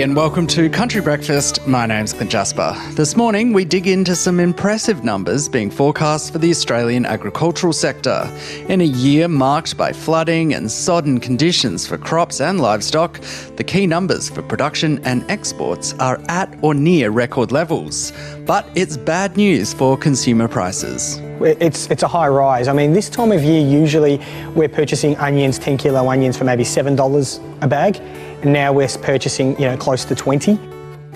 And welcome to Country Breakfast. My name's Clint Jasper. This morning we dig into some impressive numbers being forecast for the Australian agricultural sector. In a year marked by flooding and sodden conditions for crops and livestock, the key numbers for production and exports are at or near record levels. But it's bad news for consumer prices. It's, it's a high rise. I mean, this time of year, usually we're purchasing onions, 10 kilo onions for maybe $7 a bag. Now we're purchasing, you know, close to 20.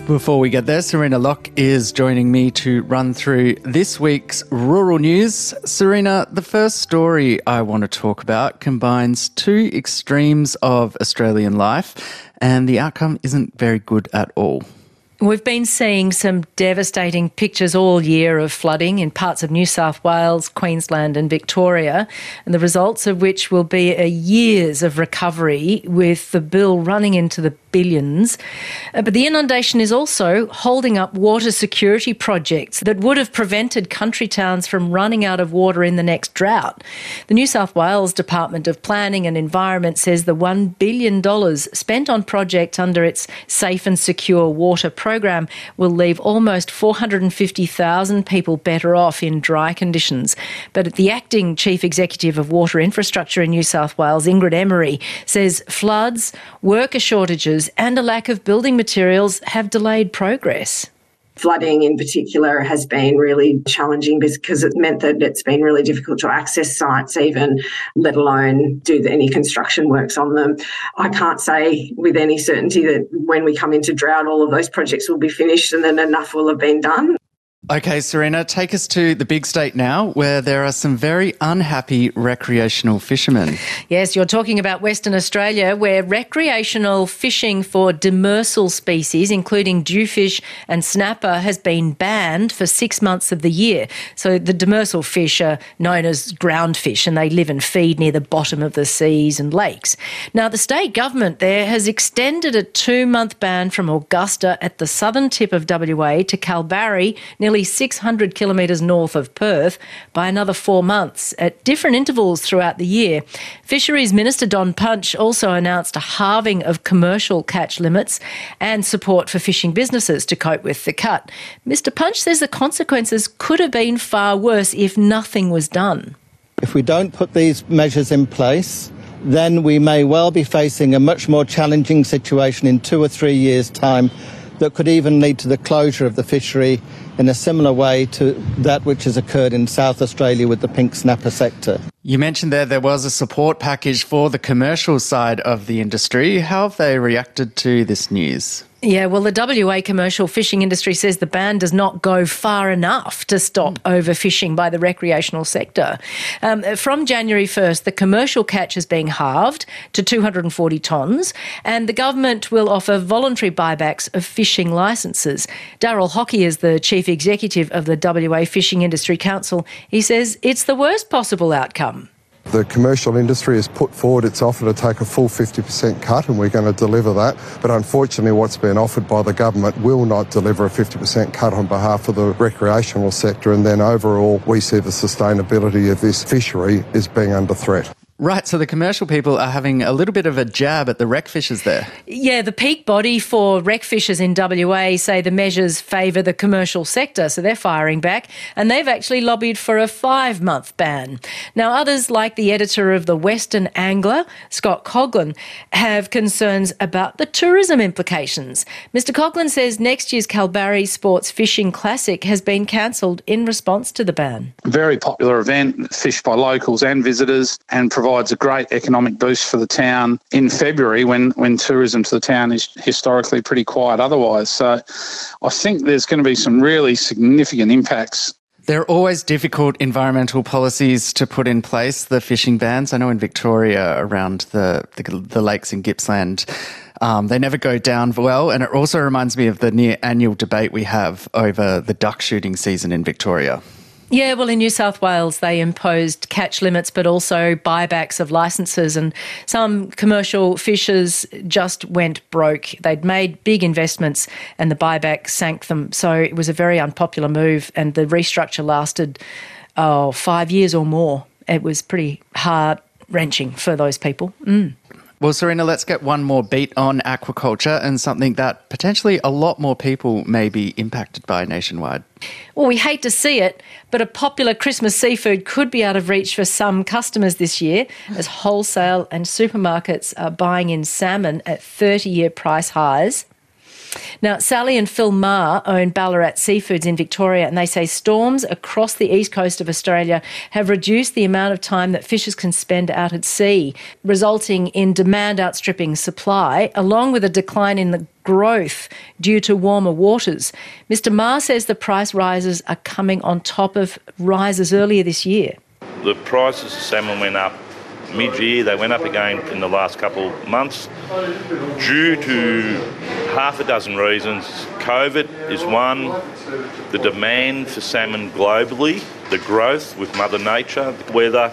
Before we get there, Serena Locke is joining me to run through this week's rural news. Serena, the first story I want to talk about combines two extremes of Australian life, and the outcome isn't very good at all. We've been seeing some devastating pictures all year of flooding in parts of New South Wales, Queensland, and Victoria, and the results of which will be a years of recovery with the bill running into the billions. Uh, but the inundation is also holding up water security projects that would have prevented country towns from running out of water in the next drought. The New South Wales Department of Planning and Environment says the $1 billion spent on projects under its Safe and Secure Water program will leave almost 450,000 people better off in dry conditions. But the acting chief executive of Water Infrastructure in New South Wales, Ingrid Emery, says floods, worker shortages, and a lack of building materials have delayed progress. Flooding in particular has been really challenging because it meant that it's been really difficult to access sites, even let alone do any construction works on them. I can't say with any certainty that when we come into drought, all of those projects will be finished and then enough will have been done. Okay, Serena, take us to the big state now where there are some very unhappy recreational fishermen. Yes, you're talking about Western Australia where recreational fishing for demersal species, including dhufish and snapper, has been banned for six months of the year. So the demersal fish are known as groundfish and they live and feed near the bottom of the seas and lakes. Now, the state government there has extended a two month ban from Augusta at the southern tip of WA to Kalbarri, nearly nearly 600 kilometres north of Perth, by another four months at different intervals throughout the year. Fisheries Minister Don Punch also announced a halving of commercial catch limits and support for fishing businesses to cope with the cut. Mr. Punch says the consequences could have been far worse if nothing was done. If we don't put these measures in place, then we may well be facing a much more challenging situation in two or three years' time that could even lead to the closure of the fishery in a similar way to that which has occurred in South Australia with the pink snapper sector. You mentioned there there was a support package for the commercial side of the industry. How have they reacted to this news? Yeah, well, the WA commercial fishing industry says the ban does not go far enough to stop overfishing by the recreational sector. Um, from January 1st, the commercial catch is being halved to 240 tonnes, and the government will offer voluntary buybacks of fishing licences. Daryl Hockey is the chief executive of the WA Fishing Industry Council. He says it's the worst possible outcome. The commercial industry has put forward its offer to take a full 50% cut, and we're going to deliver that. But unfortunately, what's been offered by the government will not deliver a 50% cut on behalf of the recreational sector, and then overall, we see the sustainability of this fishery is being under threat. Right, so the commercial people are having a little bit of a jab at the rec fishers there. Yeah, the peak body for rec fishers in WA say the measures favour the commercial sector, so they're firing back, and they've actually lobbied for a five month ban. Now, others, like the editor of the Western Angler, Scott Coghlan, have concerns about the tourism implications. Mr. Coghlan says next year's Kalbarri Sports Fishing Classic has been cancelled in response to the ban. Very popular event, fished by locals and visitors, and provides a great economic boost for the town in February when, when tourism to the town is historically pretty quiet otherwise. So I think there's going to be some really significant impacts there are always difficult environmental policies to put in place, the fishing bans. I know in Victoria around the, the, the lakes in Gippsland, um, they never go down well. And it also reminds me of the near annual debate we have over the duck shooting season in Victoria. Yeah, well, in New South Wales, they imposed catch limits, but also buybacks of licences, and some commercial fishers just went broke. They'd made big investments, and the buyback sank them. So it was a very unpopular move, and the restructure lasted oh five years or more. It was pretty heart wrenching for those people. Mm. Well, Serena, let's get one more beat on aquaculture and something that potentially a lot more people may be impacted by nationwide. Well, we hate to see it, but a popular Christmas seafood could be out of reach for some customers this year as wholesale and supermarkets are buying in salmon at 30 year price highs. Now, Sally and Phil Marr own Ballarat Seafoods in Victoria, and they say storms across the east coast of Australia have reduced the amount of time that fishers can spend out at sea, resulting in demand outstripping supply, along with a decline in the growth due to warmer waters. Mr. Marr says the price rises are coming on top of rises earlier this year. The prices of salmon went up mid-year. They went up again in the last couple months due to half a dozen reasons. COVID is one, the demand for salmon globally, the growth with Mother Nature, the weather,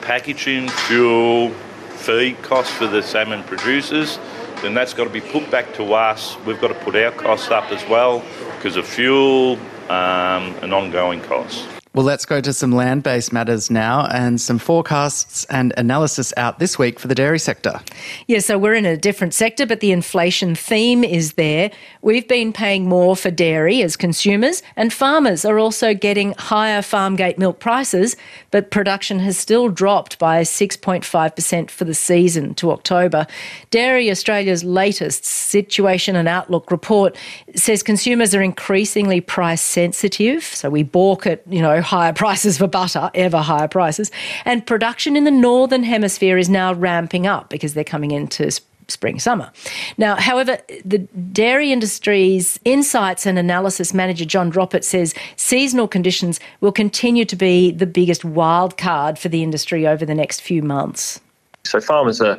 packaging, fuel, feed costs for the salmon producers. Then that's got to be put back to us. We've got to put our costs up as well because of fuel um, and ongoing costs. Well, let's go to some land based matters now and some forecasts and analysis out this week for the dairy sector. Yeah, so we're in a different sector, but the inflation theme is there. We've been paying more for dairy as consumers, and farmers are also getting higher farm gate milk prices, but production has still dropped by 6.5% for the season to October. Dairy Australia's latest situation and outlook report says consumers are increasingly price sensitive, so we balk at, you know, higher prices for butter, ever higher prices. And production in the northern hemisphere is now ramping up because they're coming into spring summer. Now, however, the dairy industry's insights and analysis manager John Droppert says seasonal conditions will continue to be the biggest wild card for the industry over the next few months. So farmers are,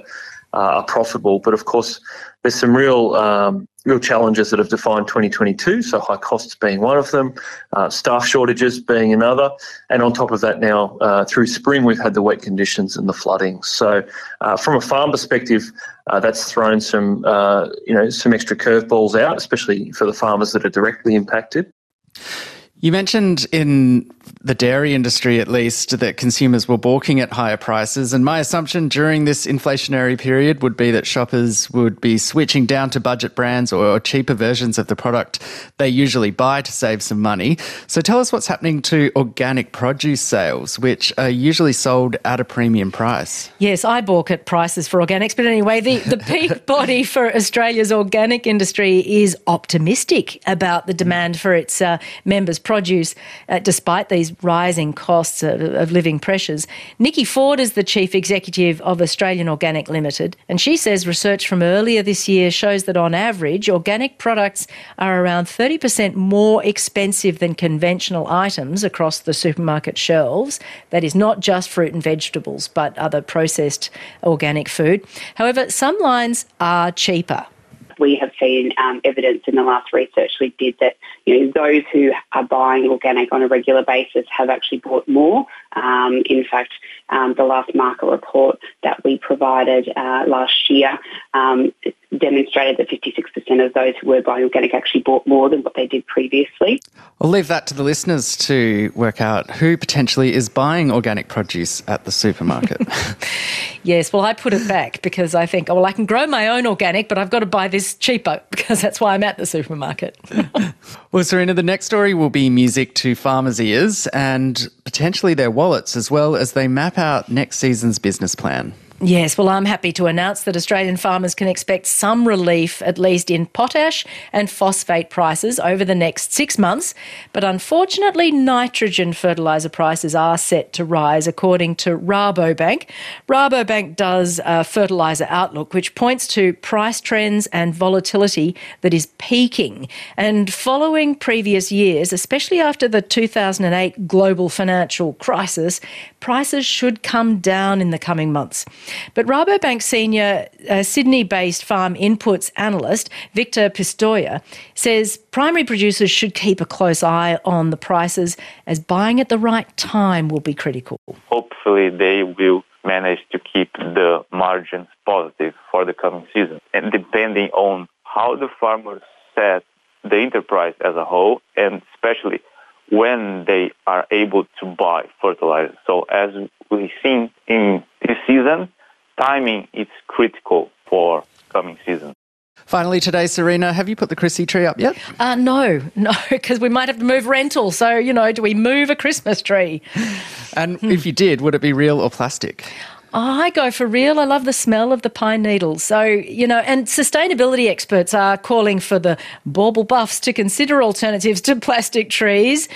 are profitable, but of course there's some real um, real challenges that have defined 2022. So high costs being one of them, uh, staff shortages being another, and on top of that, now uh, through spring we've had the wet conditions and the flooding. So uh, from a farm perspective, uh, that's thrown some uh, you know some extra curveballs out, especially for the farmers that are directly impacted. You mentioned in the dairy industry, at least, that consumers were balking at higher prices. And my assumption during this inflationary period would be that shoppers would be switching down to budget brands or cheaper versions of the product they usually buy to save some money. So tell us what's happening to organic produce sales, which are usually sold at a premium price. Yes, I balk at prices for organics. But anyway, the, the peak body for Australia's organic industry is optimistic about the demand for its uh, members' produce, uh, despite these rising costs of, of living pressures. Nikki Ford is the chief executive of Australian Organic Limited, and she says research from earlier this year shows that on average, organic products are around 30% more expensive than conventional items across the supermarket shelves. That is not just fruit and vegetables, but other processed organic food. However, some lines are cheaper we have seen um, evidence in the last research we did that you know those who are buying organic on a regular basis have actually bought more. Um, in fact, um, the last market report that we provided uh, last year um, demonstrated that 56% of those who were buying organic actually bought more than what they did previously. I'll leave that to the listeners to work out who potentially is buying organic produce at the supermarket. yes, well, I put it back because I think, oh, well, I can grow my own organic, but I've got to buy this cheaper because that's why I'm at the supermarket. well, Serena, the next story will be music to farmers' ears and potentially their wallets as well as they map out next season's business plan. Yes, well, I'm happy to announce that Australian farmers can expect some relief, at least in potash and phosphate prices over the next six months. But unfortunately, nitrogen fertiliser prices are set to rise, according to Rabobank. Rabobank does a fertiliser outlook, which points to price trends and volatility that is peaking. And following previous years, especially after the 2008 global financial crisis, prices should come down in the coming months. But Rabobank senior uh, Sydney based farm inputs analyst Vitor Pistoia says primary producers should keep a close eye on the prices as buying at the right time will be critical. Hopefully, they will manage to keep the margins positive for the coming season. And depending on how the farmers set the enterprise as a whole, and especially when they are able to buy fertilizer. So as we've seen in this season, timing is critical for coming season. Finally, today, Serena, have you put the Chrissy tree up yet? Uh, no, no, because we might have to move rental. So, you know, do we move a Christmas tree? And if you did, would it be real or plastic? I go for real. I love the smell of the pine needles. So, you know, and sustainability experts are calling for the bauble buffs to consider alternatives to plastic trees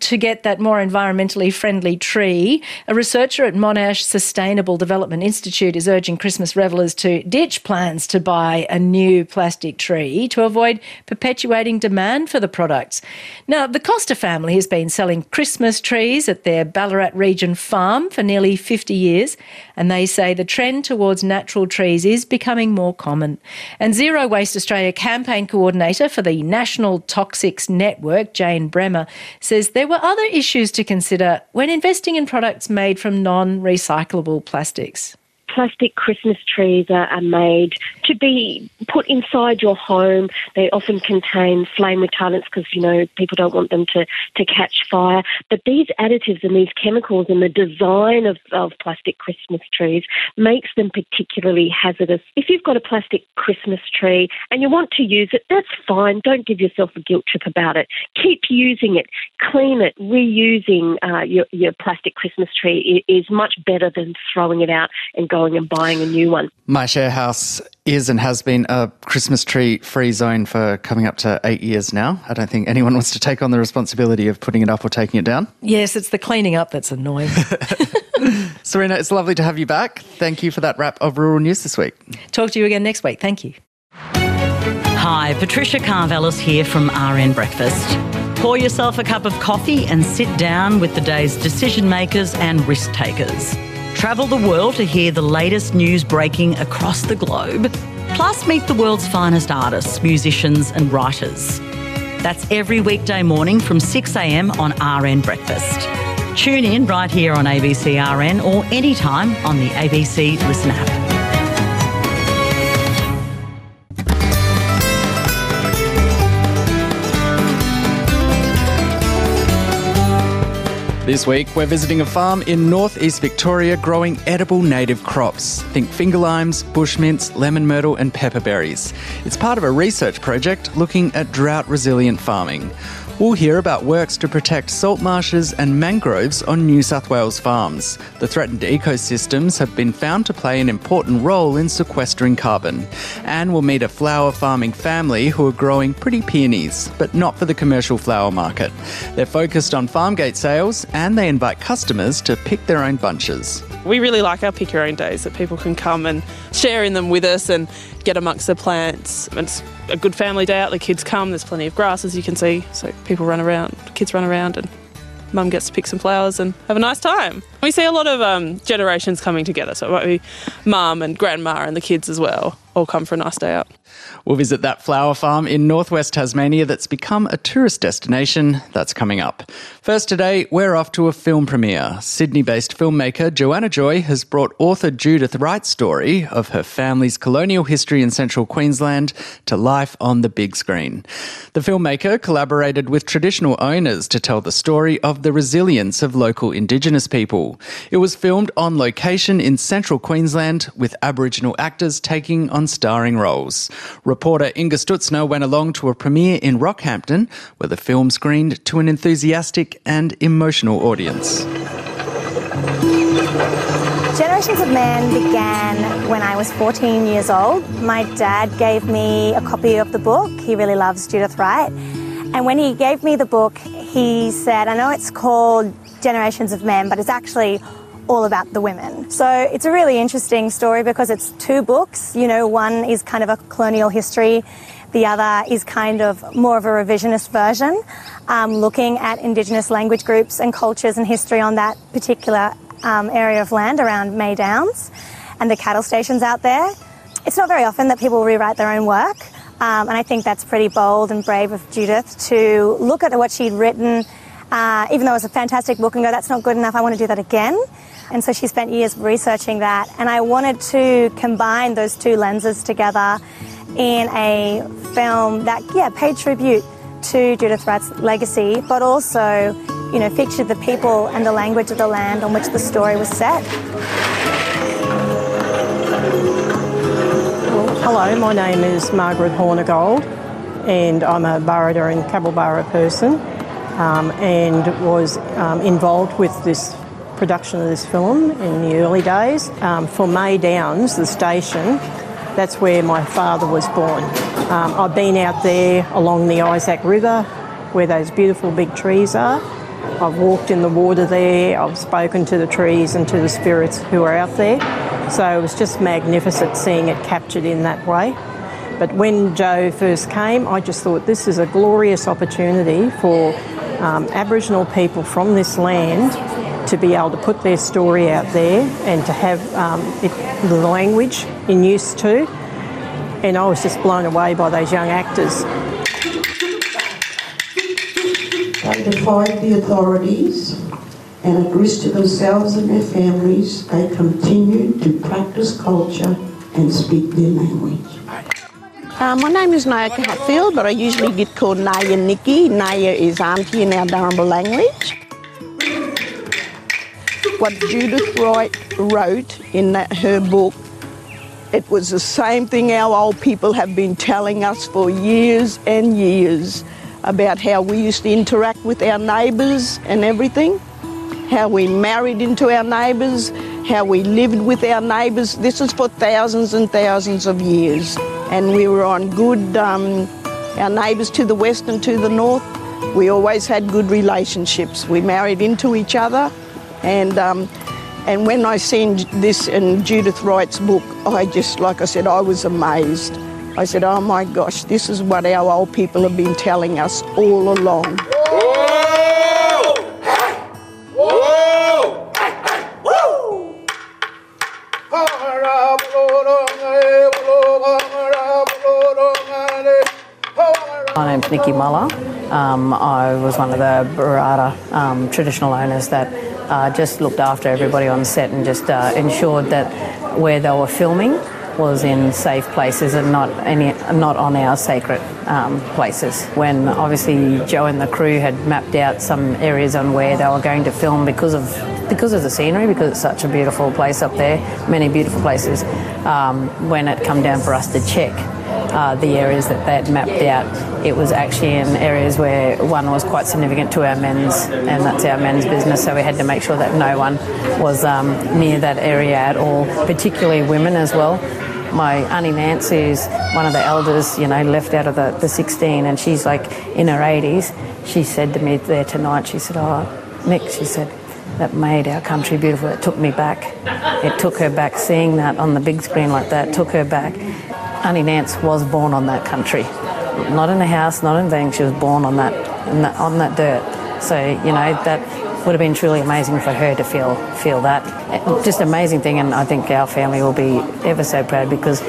to get that more environmentally friendly tree, a researcher at Monash Sustainable Development Institute is urging Christmas revellers to ditch plans to buy a new plastic tree to avoid perpetuating demand for the products. Now, the Costa family has been selling Christmas trees at their Ballarat region farm for nearly 50 years, and they say the trend towards natural trees is becoming more common. And Zero Waste Australia campaign coordinator for the National Toxics Network, Jane Bremmer, says says there were other issues to consider when investing in products made from non recyclable plastics plastic Christmas trees are, are, made to be put inside your home. They often contain flame retardants because, you know, people don't want them to, to catch fire. But these additives and these chemicals and the design of, of plastic Christmas trees makes them particularly hazardous. If you've got a plastic Christmas tree and you want to use it, that's fine. Don't give yourself a guilt trip about it. Keep using it, clean it, reusing uh, your, your plastic Christmas tree is much better than throwing it out and going going and buying a new one. My share house is and has been a Christmas tree free zone for coming up to eight years now. I don't think anyone wants to take on the responsibility of putting it up or taking it down. Yes, it's the cleaning up that's annoying. Serena, it's lovely to have you back. Thank you for that wrap of rural news this week. Talk to you again next week. Thank you. Hi, Patricia Karvelas here from RN Breakfast. Pour yourself a cup of coffee and sit down with the day's decision makers and risk takers. Travel the world to hear the latest news breaking across the globe. Plus, meet the world's finest artists, musicians, and writers. That's every weekday morning from 6am on RN Breakfast. Tune in right here on ABC RN or anytime on the ABC Listen app. This week, we're visiting a farm in northeast Victoria growing edible native crops. Think finger limes, bush mints, lemon myrtle, and pepperberries. It's part of a research project looking at drought resilient farming. We'll hear about works to protect salt marshes and mangroves on New South Wales farms. The threatened ecosystems have been found to play an important role in sequestering carbon. And we'll meet a flower farming family who are growing pretty peonies, but not for the commercial flower market. They're focused on farm gate sales and they invite customers to pick their own bunches. We really like our pick your own days that people can come and share in them with us and get amongst the plants. It's a good family day out. The kids come. There's plenty of grass, as you can see. So people run around, kids run around, and mum gets to pick some flowers and have a nice time. We see a lot of um, generations coming together. So it might be mum and grandma and the kids as well all come for a nice day out. We'll visit that flower farm in northwest Tasmania that's become a tourist destination. That's coming up. First today, we're off to a film premiere. Sydney based filmmaker Joanna Joy has brought author Judith Wright's story of her family's colonial history in central Queensland to life on the big screen. The filmmaker collaborated with traditional owners to tell the story of the resilience of local Indigenous people. It was filmed on location in central Queensland with Aboriginal actors taking on starring roles. Reporter Inga Stünzner went along to a premiere in Rockhampton where the film screened to an enthusiastic and emotional audience. Generations of Men began when I was 14 years old. My dad gave me a copy of the book. He really loves Judith Wright. And when he gave me the book, he said, I know it's called Generations of Men, but it's actually all about the women. So it's a really interesting story because it's two books. You know, one is kind of a colonial history, the other is kind of more of a revisionist version, um, looking at Indigenous language groups and cultures and history on that particular um, area of land around May Downs. and the cattle stations out there. It's not very often that people rewrite their own work, um, and I think that's pretty bold and brave of Judith to look at what she'd written, uh, even though it was a fantastic book, and go, that's not good enough, I want to do that again. And so she spent years researching that, and I wanted to combine those two lenses together in a film that, yeah, paid tribute to Judith Wright's legacy, but also, you know, featured the people and the language of the land on which the story was set. Hello, my name is Margaret Hornigold, and I'm a Barada and Kabalbara person, um, and was um, involved with this production of this film in the early days. Um, for May Downs, the station, that's where my father was born. Um, I've been out there along the Isaac River, where those beautiful big trees are. I've walked in the water there, I've spoken to the trees and to the spirits who are out there. So it was just magnificent seeing it captured in that way. But when Joe first came, I just thought this is a glorious opportunity for um, Aboriginal people from this land to be able to put their story out there and to have um, it, the language in use too. And I was just blown away by those young actors. They defied the authorities and at risk to themselves and their families, they continued to practice culture and speak their language. Uh, my name is Nayaka Hatfield, but I usually get called Naya Nikki. Naya is auntie in our Darringal language. What Judith Wright wrote in that, her book, it was the same thing our old people have been telling us for years and years about how we used to interact with our neighbours and everything how we married into our neighbours, how we lived with our neighbours. This is for thousands and thousands of years. And we were on good, um, our neighbours to the west and to the north, we always had good relationships. We married into each other. And, um, and when I seen this in Judith Wright's book, I just, like I said, I was amazed. I said, oh my gosh, this is what our old people have been telling us all along. My name's Nikki Muller. Um, I was one of the Barada um, traditional owners that uh, just looked after everybody on set and just uh, ensured that where they were filming was in safe places and not any not on our sacred um, places. When obviously Joe and the crew had mapped out some areas on where they were going to film because of because of the scenery, because it's such a beautiful place up there, many beautiful places. Um, when it come down for us to check uh, the areas that they had mapped out, it was actually in areas where one was quite significant to our men's, and that's our men's business. So we had to make sure that no one was um, near that area at all, particularly women as well. My auntie Nancy, who's one of the elders, you know, left out of the, the 16, and she's like in her 80s. She said to me there tonight, she said, "Oh, Nick," she said, that made our country beautiful. It took me back. It took her back. Seeing that on the big screen like that took her back. Auntie Nance was born on that country, not in a house, not in things. She was born on that, that on that dirt. So you know that would have been truly amazing for her to feel feel that. Just amazing thing, and I think our family will be ever so proud because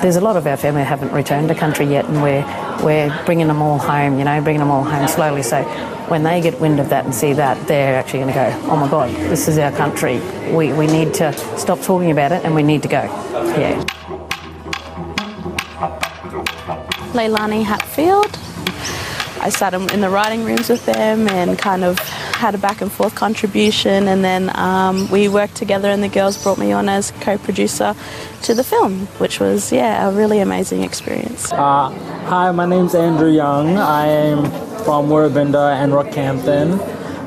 there's a lot of our family haven't returned to country yet, and we're we're bringing them all home. You know, bringing them all home slowly. So when they get wind of that and see that, they're actually going to go, "Oh my God, this is our country. We we need to stop talking about it, and we need to go." Yeah. Leilani Hatfield. I sat in the writing rooms with them and kind of had a back and forth contribution, and then um, we worked together, and the girls brought me on as co-producer to the film, which was yeah a really amazing experience. Uh, hi, my name's Andrew Young. I am from Woorabinda and Rockhampton.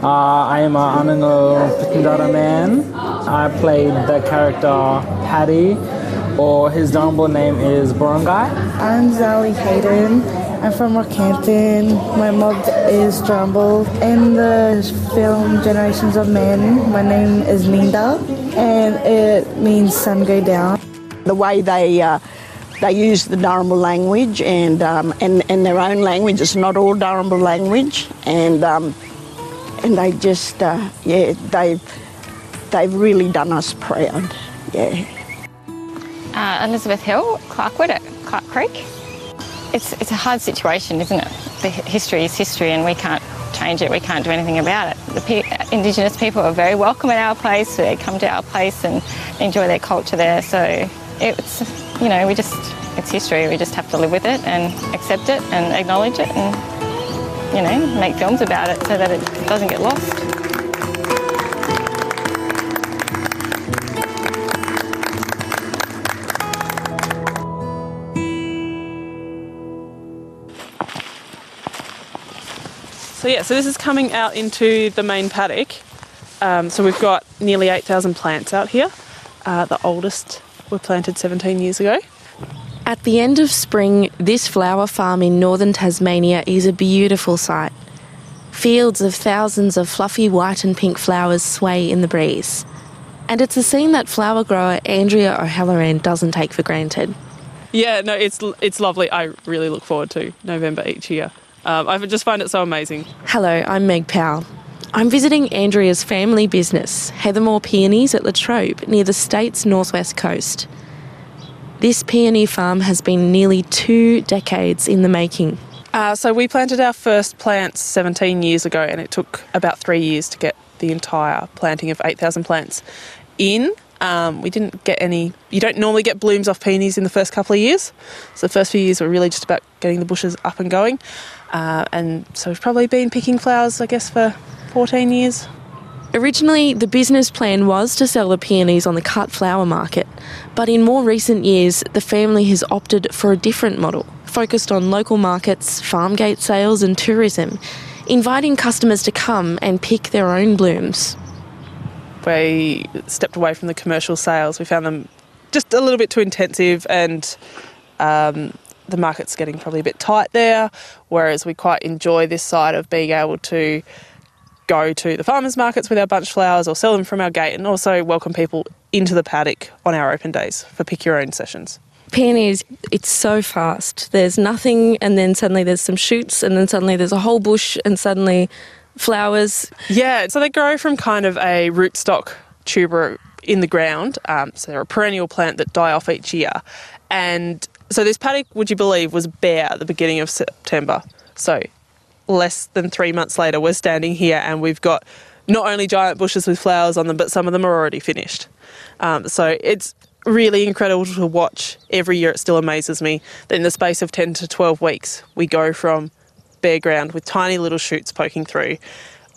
Uh, I am a Anangu Pitjantjatjara man. I played the character Paddy, or his Darumbal name is Barangay. I'm Zali Hayden. I'm from Rockhampton. My mob is Darumbal. In the film Generations of Men, my name is Linda, and it means sun go down. The way they uh, they use the Darringal language and, um, and and their own language. It's not all Darringal language, and um, and they just uh, yeah they've they've really done us proud. Yeah. Uh, Elizabeth Hill, Clarkwood at Clark Creek. It's, it's a hard situation, isn't it? The history is history and we can't change it, we can't do anything about it. The pe- Indigenous people are very welcome at our place, they come to our place and enjoy their culture there. So it's, you know, we just, it's history, we just have to live with it and accept it and acknowledge it and, you know, make films about it so that it doesn't get lost. So yeah, so this is coming out into the main paddock. Um, so we've got nearly 8,000 plants out here. Uh, the oldest were planted 17 years ago. At the end of spring, this flower farm in northern Tasmania is a beautiful sight. Fields of thousands of fluffy white and pink flowers sway in the breeze. And it's a scene that flower grower Andrea O'Halloran doesn't take for granted. Yeah, no, it's it's lovely. I really look forward to November each year. Um, I just find it so amazing. Hello, I'm Meg Powell. I'm visiting Andrea's family business, Heathermore Peonies at Latrobe, near the state's northwest coast. This peony farm has been nearly two decades in the making. Uh, so we planted our first plants 17 years ago, and it took about three years to get the entire planting of 8,000 plants in. Um, we didn't get any. You don't normally get blooms off peonies in the first couple of years. So the first few years were really just about getting the bushes up and going. Uh, and so we've probably been picking flowers, I guess, for 14 years. Originally, the business plan was to sell the peonies on the cut flower market, but in more recent years, the family has opted for a different model, focused on local markets, farm gate sales, and tourism, inviting customers to come and pick their own blooms. We stepped away from the commercial sales. We found them just a little bit too intensive and um, the market's getting probably a bit tight there, whereas we quite enjoy this side of being able to go to the farmers markets with our bunch flowers or sell them from our gate and also welcome people into the paddock on our open days for pick your own sessions. Peonies, it's so fast. There's nothing, and then suddenly there's some shoots, and then suddenly there's a whole bush, and suddenly flowers. Yeah, so they grow from kind of a rootstock tuber in the ground. Um, so they're a perennial plant that die off each year. And so this paddock, would you believe, was bare at the beginning of September. So less than three months later, we're standing here and we've got not only giant bushes with flowers on them, but some of them are already finished. Um, so it's really incredible to watch. Every year it still amazes me that in the space of 10 to 12 weeks, we go from bare ground with tiny little shoots poking through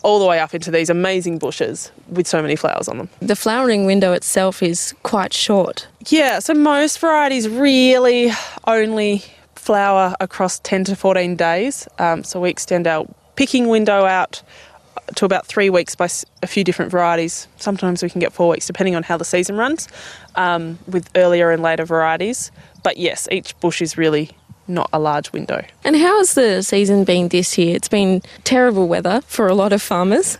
all the way up into these amazing bushes with so many flowers on them. The flowering window itself is quite short. Yeah, so most varieties really only flower across 10 to 14 days. Um, so we extend our picking window out to about three weeks by a few different varieties. Sometimes we can get four weeks depending on how the season runs um, with earlier and later varieties. But yes, each bush is really not a large window. And how has the season been this year? It's been terrible weather for a lot of farmers.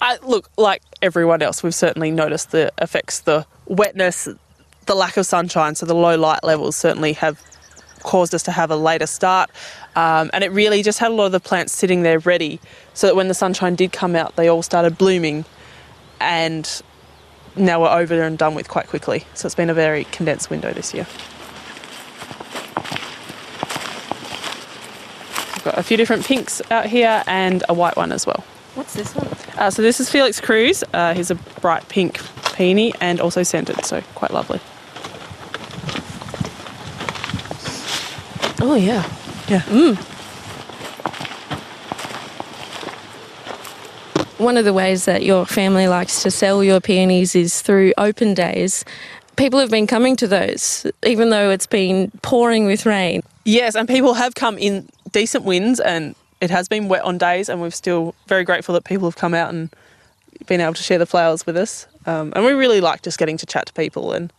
I, look, like everyone else, we've certainly noticed the effects, the wetness, the lack of sunshine, so the low light levels certainly have caused us to have a later start. Um, and it really just had a lot of the plants sitting there ready so that when the sunshine did come out, they all started blooming and now we're over and done with quite quickly. So it's been a very condensed window this year. Got a few different pinks out here and a white one as well. What's this one? Uh, so this is Felix Crousse. Uh, he's a bright pink peony and also scented, so quite lovely. Oh yeah. Yeah. Mm. One of the ways that your family likes to sell your peonies is through open days. People have been coming to those, even though it's been pouring with rain. Yes, and people have come in decent winds, and it has been wet on days, and we're still very grateful that people have come out and been able to share the flowers with us. Um, and we really like just getting to chat to people and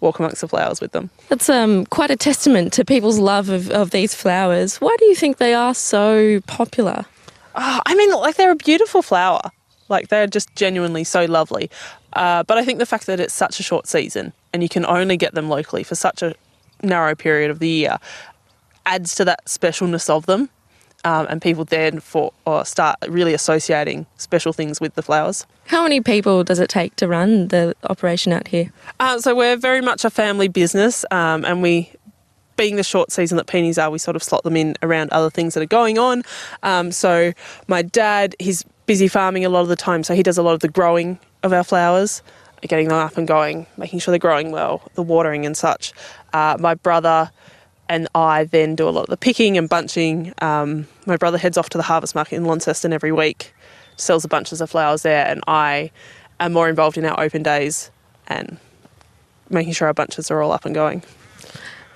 walk amongst the flowers with them. That's um, quite a testament to people's love of, of these flowers. Why do you think they are so popular? Oh, I mean, like they're a beautiful flower. Like they're just genuinely so lovely. Uh, but I think the fact that it's such a short season and you can only get them locally for such a narrow period of the year adds to that specialness of them. um, and people then for or start really associating special things with the flowers. How many people does it take to run the operation out here? Uh, so we're very much a family business, um, and we. Being the short season that peonies are, we sort of slot them in around other things that are going on. Um, so, my dad, he's busy farming a lot of the time, so he does a lot of the growing of our flowers, getting them up and going, making sure they're growing well, the watering and such. Uh, my brother and I then do a lot of the picking and bunching. Um, my brother heads off to the harvest market in Launceston every week, sells the bunches of flowers there, and I am more involved in our open days and making sure our bunches are all up and going.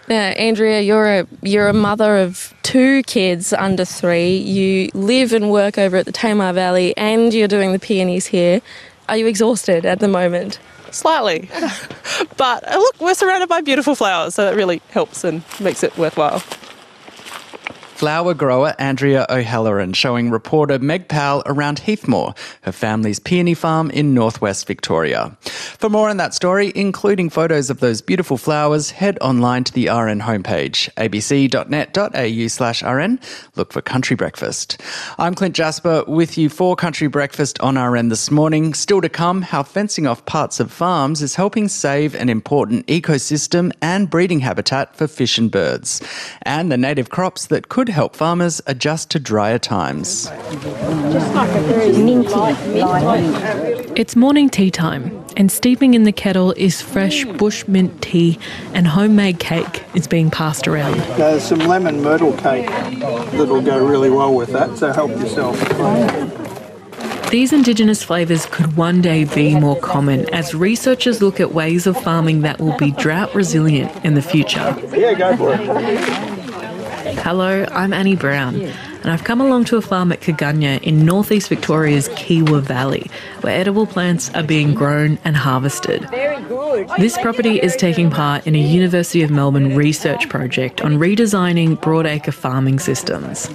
Now, Andrea, you're a you're a mother of two kids under three. You live and work over at the Tamar Valley, and you're doing the peonies here. Are you exhausted at the moment? Slightly, but uh, look, we're surrounded by beautiful flowers, so that really helps and makes it worthwhile. Flower grower Andrea O'Halloran showing reporter Meg Powell around Heathmore, her family's peony farm in northwest Victoria. For more on that story, including photos of those beautiful flowers, head online to the RN homepage, abc.net.au slash RN. Look for Country Breakfast. I'm Clint Jasper with you for Country Breakfast on RN this morning. Still to come, how fencing off parts of farms is helping save an important ecosystem and breeding habitat for fish and birds, and the native crops that could help farmers adjust to drier times. It's morning tea time, and steeping in the kettle is fresh bush mint tea, and homemade cake is being passed around. There's some lemon myrtle cake that'll go really well with that, so help yourself. These Indigenous flavours could one day be more common as researchers look at ways of farming that will be drought resilient in the future. Yeah, go for it. Hello, I'm Annie Brown, and I've come along to a farm at Kergunyah in northeast Victoria's Kiewa Valley, where edible plants are being grown and harvested. This property is taking part in a University of Melbourne research project on redesigning broadacre farming systems.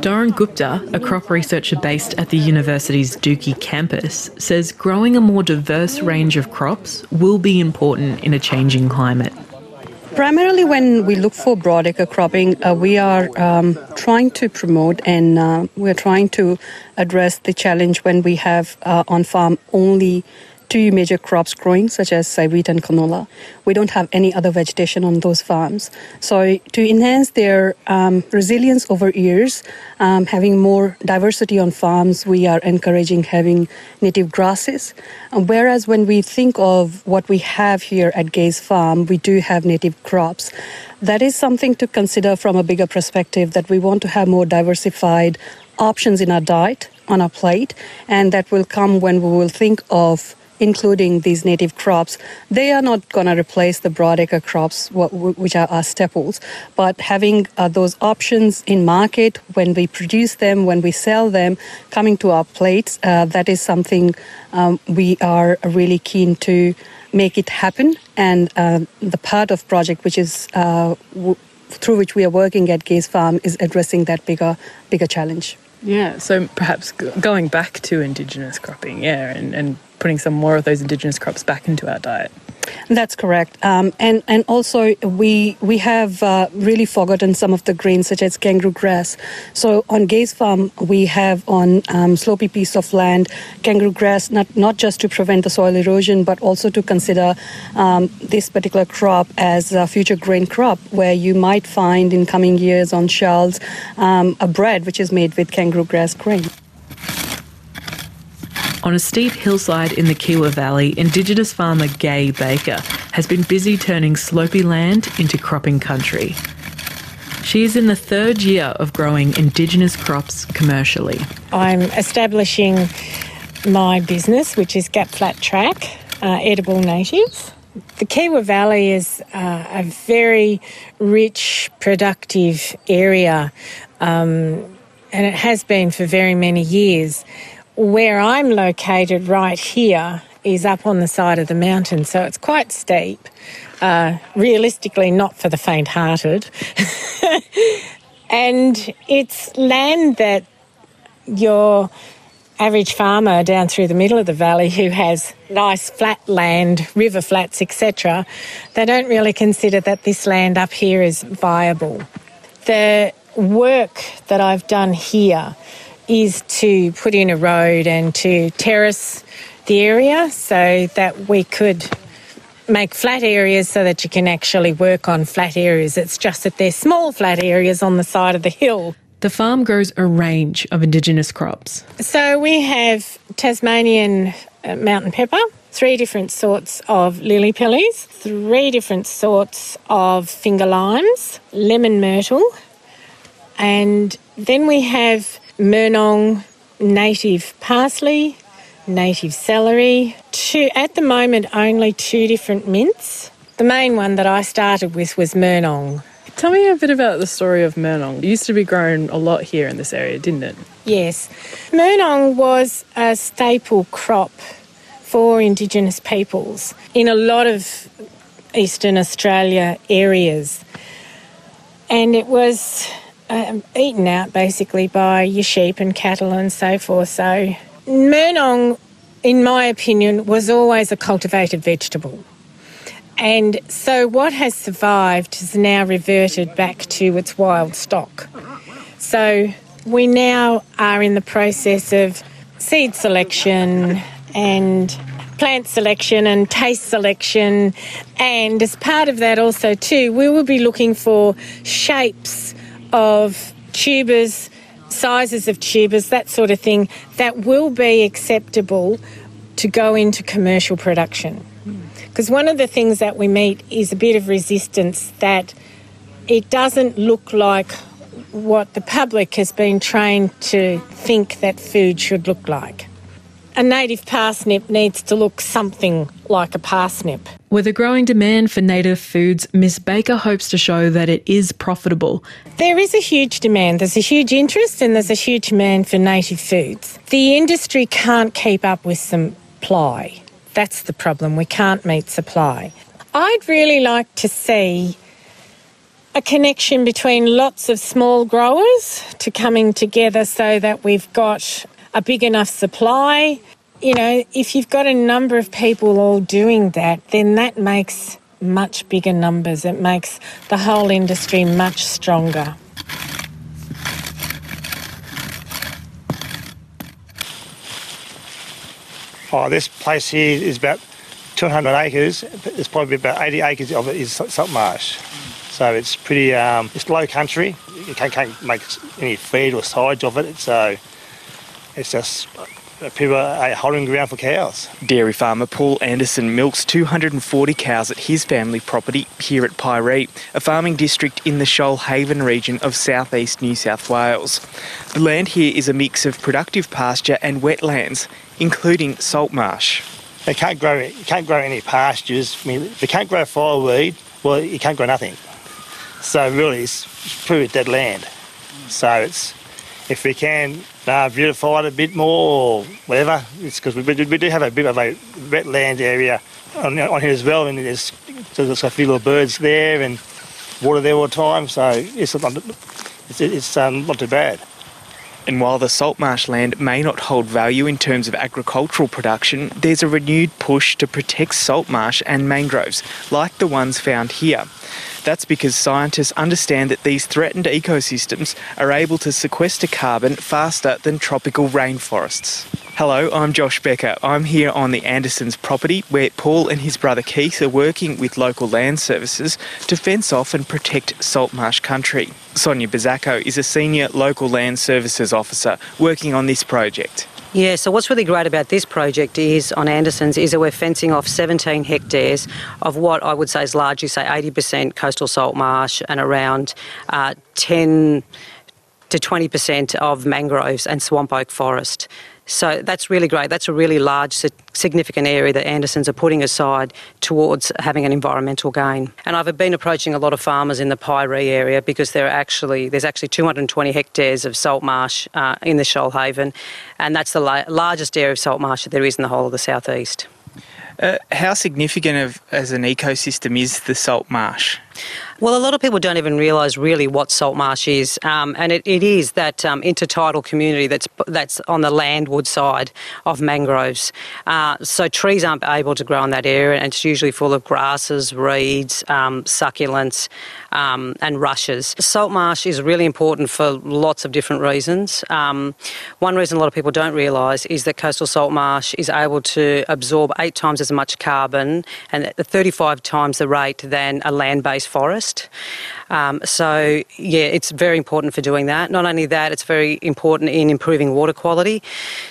Dorin Gupta, a crop researcher based at the university's Dookie campus, says growing a more diverse range of crops will be important in a changing climate. Primarily, when we look for broadacre cropping, uh, we are um, trying to promote and uh, we're trying to address the challenge when we have uh, on farm only two major crops growing, such as wheat and canola. We don't have any other vegetation on those farms. So, to enhance their um, resilience over years, um, having more diversity on farms, we are encouraging having native grasses. Whereas when we think of what we have here at Gaze Farm, we do have native crops. That is something to consider from a bigger perspective that we want to have more diversified options in our diet, on our plate, and that will come when we will think of including these native crops, they are not going to replace the broadacre crops, which are our staples. But having uh, those options in market when we produce them, when we sell them, coming to our plates, uh, that is something um, we are really keen to make it happen. And uh, the part of project which is uh, w- through which we are working at Gaze Farm is addressing that bigger bigger challenge. Yeah, so perhaps going back to Indigenous cropping, yeah, and, and putting some more of those Indigenous crops back into our diet. That's correct, um, and and also we we have uh, really forgotten some of the grains such as kangaroo grass. So on Gaze Farm, we have on um, slopy piece of land kangaroo grass, not not just to prevent the soil erosion, but also to consider um, this particular crop as a future grain crop, where you might find in coming years on shelves um, a bread which is made with kangaroo grass grain. On a steep hillside in the Kiewa Valley, Indigenous farmer Gay Baker has been busy turning slopy land into cropping country. She is in the third year of growing Indigenous crops commercially. I'm establishing my business, which is Gap Flat Track uh, Edible Natives. The Kiewa Valley is uh, a very rich, productive area, um, and it has been for very many years. Where I'm located right here is up on the side of the mountain, so it's quite steep. Uh, realistically, not for the faint hearted. and it's land that your average farmer down through the middle of the valley who has nice flat land, river flats, etc., they don't really consider that this land up here is viable. The work that I've done here is to put in a road and to terrace the area so that we could make flat areas so that you can actually work on flat areas. It's just that they're small flat areas on the side of the hill. The farm grows a range of Indigenous crops. So we have Tasmanian uh, mountain pepper, three different sorts of lily pillies, three different sorts of finger limes, lemon myrtle, and then we have Murnong native parsley, native celery, two, at the moment only two different mints. The main one that I started with was Murnong. Tell me a bit about the story of Murnong. It used to be grown a lot here in this area, didn't it? Yes. Murnong was a staple crop for Indigenous peoples in a lot of Eastern Australia areas. And it was um, eaten out basically by your sheep and cattle and so forth. So, Murnong, in my opinion, was always a cultivated vegetable. And so, what has survived has now reverted back to its wild stock. So, we now are in the process of seed selection and plant selection and taste selection. And as part of that, also, too, we will be looking for shapes of tubers, sizes of tubers, that sort of thing, that will be acceptable to go into commercial production. Because one of the things that we meet is a bit of resistance that it doesn't look like what the public has been trained to think that food should look like. A native parsnip needs to look something like a parsnip. With a growing demand for native foods, Miss Baker hopes to show that it is profitable. There is a huge demand. There's a huge interest and there's a huge demand for native foods. The industry can't keep up with supply. That's the problem. We can't meet supply. I'd really like to see a connection between lots of small growers to coming together so that we've got a big enough supply. You know, if you've got a number of people all doing that, then that makes much bigger numbers. It makes the whole industry much stronger. Oh, this place here is about 200 acres. There's probably about 80 acres of it is salt marsh. So it's pretty, um, it's low country. You can't, can't make any feed or silage of it. So it's just Uh, people are holding ground for cows. Dairy farmer Paul Anderson milks 240 cows at his family property here at Pyree, a farming district in the Shoalhaven region of southeast New South Wales. The land here is a mix of productive pasture and wetlands, including salt marsh. They can't grow. You can't grow any pastures. I mean, if you can't grow fireweed, well, you can't grow nothing. So really, it's pretty dead land. So it's if we can beautify it a bit more or whatever, it's because we, we do have a bit of a wetland area on, on here as well, and there's, there's a few little birds there and water there all the time. So it's not, it's, it's um, not too bad. And while the salt marsh land may not hold value in terms of agricultural production, there's a renewed push to protect salt marsh and mangroves, like the ones found here. That's because scientists understand that these threatened ecosystems are able to sequester carbon faster than tropical rainforests. Hello, I'm Josh Becker. I'm here on the Andersons property where Paul and his brother Keith are working with local land services to fence off and protect salt marsh country. Sonia Bazzacco is a senior local land services officer working on this project. Yeah, so what's really great about this project is on Anderson's is that we're fencing off 17 hectares of what I would say is largely, say, 80% coastal salt marsh and around uh, 10 to 20% of mangroves and swamp oak forest. So that's really great. That's a really large, significant area that Andersons are putting aside towards having an environmental gain. And I've been approaching a lot of farmers in the Pyree area because there are actually there's actually 220 hectares of salt marsh uh, in the Shoalhaven, and that's the la- largest area of salt marsh that there is in the whole of the southeast. Uh, how significant of, as an ecosystem is the salt marsh? Well, a lot of people don't even realise really what salt marsh is, um, and it, it is that um, intertidal community that's that's on the landward side of mangroves. Uh, so trees aren't able to grow in that area, and it's usually full of grasses, reeds, um, succulents, um, and rushes. Salt marsh is really important for lots of different reasons. Um, one reason a lot of people don't realise is that coastal salt marsh is able to absorb eight times as much carbon and 35 times the rate than a land-based forest. Um, so, yeah, it's very important for doing that. Not only that, it's very important in improving water quality.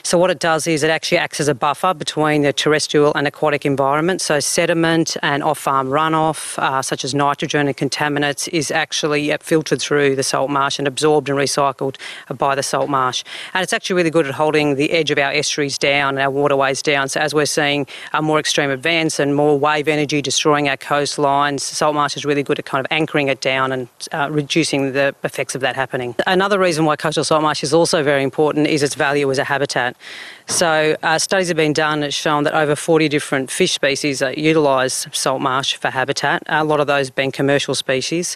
So, what it does is it actually acts as a buffer between the terrestrial and aquatic environment. So, sediment and off farm runoff, uh, such as nitrogen and contaminants, is actually filtered through the salt marsh and absorbed and recycled by the salt marsh. And it's actually really good at holding the edge of our estuaries down, and our waterways down. So, as we're seeing a more extreme events and more wave energy destroying our coastlines, salt marsh is really good at kind of anchoring it down and uh, reducing the effects of that happening. Another reason why coastal salt marsh is also very important is its value as a habitat. So uh, studies have been done that shown that over 40 different fish species uh, utilise salt marsh for habitat. A lot of those being commercial species.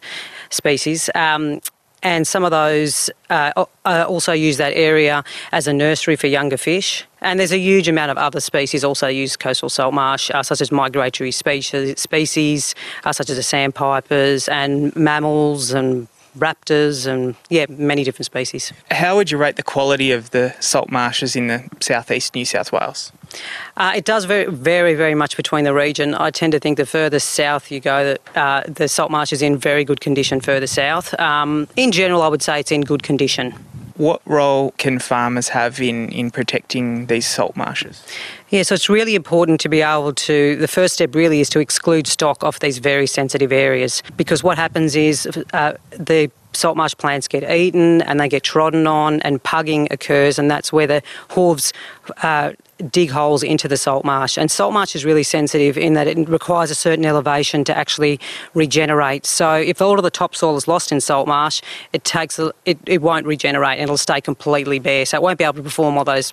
Species. Um, and some of those uh, also use that area as a nursery for younger fish. And there's a huge amount of other species also use coastal salt marsh, uh, such as migratory species, species uh, such as the sandpipers and mammals and raptors and yeah, many different species. How would you rate the quality of the salt marshes in the southeast New South Wales? Uh, it does vary, very, very much between the region. I tend to think the further south you go, that uh, the salt marsh is in very good condition further south. Um, in general, I would say it's in good condition. What role can farmers have in, in protecting these salt marshes? Yeah, so it's really important to be able to. The first step really is to exclude stock off these very sensitive areas because what happens is uh, the salt marsh plants get eaten and they get trodden on, and pugging occurs, and that's where the hooves uh, dig holes into the salt marsh. And salt marsh is really sensitive in that it requires a certain elevation to actually regenerate. So if all of the topsoil is lost in salt marsh, it takes it, it won't regenerate and it'll stay completely bare. So it won't be able to perform all those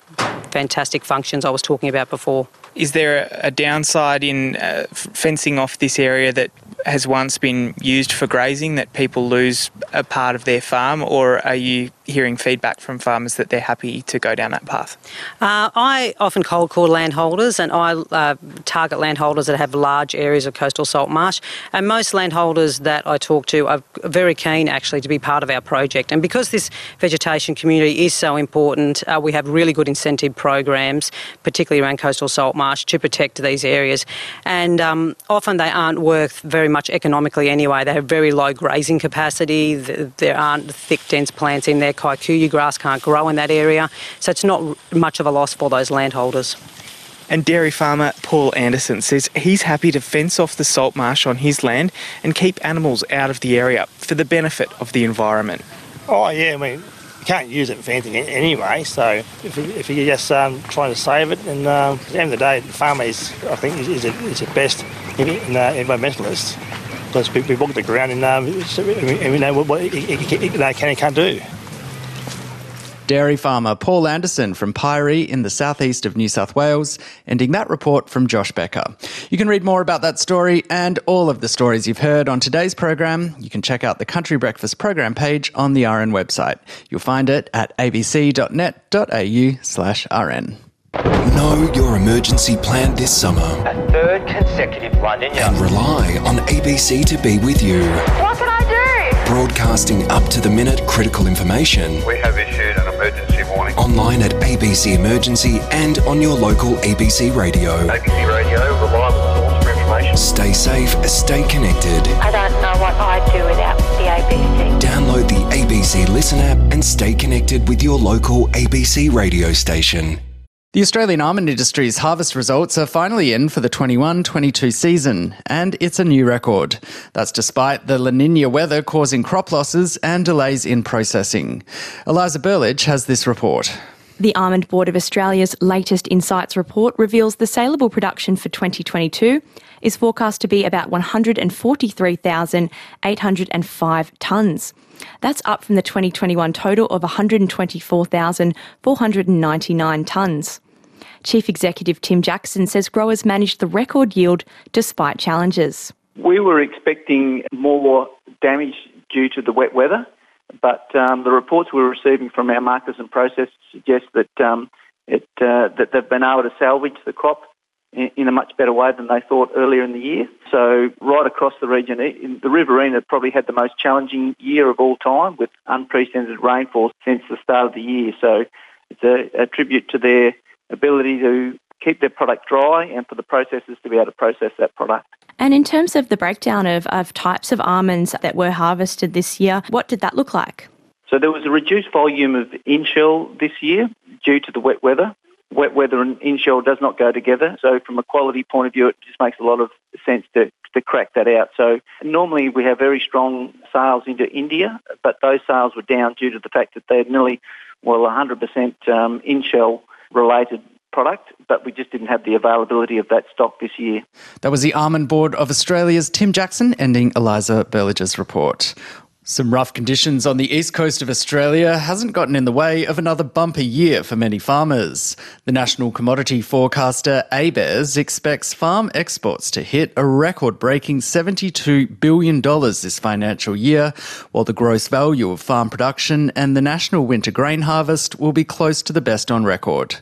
fantastic functions I was talking about before. Is there a downside in uh, fencing off this area that has once been used for grazing that people lose a part of their farm, or are you hearing feedback from farmers that they're happy to go down that path? Uh, I often cold call landholders and I uh, target landholders that have large areas of coastal salt marsh. And most landholders that I talk to are very keen actually to be part of our project. And because this vegetation community is so important, uh, we have really good incentive programs, particularly around coastal salt marsh, to protect these areas. And um, often they aren't worth very much economically anyway. They have very low grazing capacity, there aren't thick, dense plants in there kikuyu grass can't grow in that area, so it's not much of a loss for those landholders. And dairy farmer Paul Anderson says he's happy to fence off the salt marsh on his land and keep animals out of the area for the benefit of the environment. Oh, yeah, I mean, you can't use it for anything anyway, so if, you, if you're just um, trying to save it, and um, at the end of the day, the farmer is, I think, is, is, a, is the best environmentalist because we, we walk the ground and, um, and we know what it, it, it, it can and can't do. Dairy farmer Paul Anderson from Pyree in the southeast of New South Wales, ending that report from Josh Becker. You can read more about that story and all of the stories you've heard on today's program. You can check out the Country Breakfast program page on the RN website. You'll find it at abc.net.au slash RN. Know your emergency plan this summer. A third consecutive La Nina And rely on ABC to be with you. What can I do? Broadcasting up to the minute critical information. We have issued an emergency warning. Online at ABC Emergency and on your local ABC radio. ABC Radio, reliable source for information. Stay safe, stay connected. I don't know what I'd do without the ABC. Download the ABC Listen app and stay connected with your local ABC radio station. The Australian almond industry's harvest results are finally in for the 21 22 season, and it's a new record. That's despite the La Nina weather causing crop losses and delays in processing. Eliza Berlage has this report. The Almond Board of Australia's latest Insights report reveals the saleable production for 2022 is forecast to be about 143,805 tonnes. That's up from the 2021 total of 124,499 tonnes. Chief Executive Tim Jackson says growers managed the record yield despite challenges. We were expecting more damage due to the wet weather, but um, the reports we're receiving from our markers and processors suggest that um, it, uh, that they've been able to salvage the crop in, in a much better way than they thought earlier in the year. So right across the region, the Riverina probably had the most challenging year of all time with unprecedented rainfall since the start of the year. So it's a, a tribute to their ability to keep their product dry and for the processors to be able to process that product. And in terms of the breakdown of, of types of almonds that were harvested this year, what did that look like? So there was a reduced volume of in-shell this year due to the wet weather. Wet weather and in-shell does not go together. So from a quality point of view, it just makes a lot of sense to, to crack that out. So normally we have very strong sales into India, but those sales were down due to the fact that they had nearly, well, 100% um, in-shell related product, but we just didn't have the availability of that stock this year. That was the Almond Board of Australia's Tim Jackson ending Eliza Berlage's report. Some rough conditions on the east coast of Australia hasn't gotten in the way of another bumper year for many farmers. The national commodity forecaster ABARES expects farm exports to hit a record breaking $72 billion this financial year, while the gross value of farm production and the national winter grain harvest will be close to the best on record.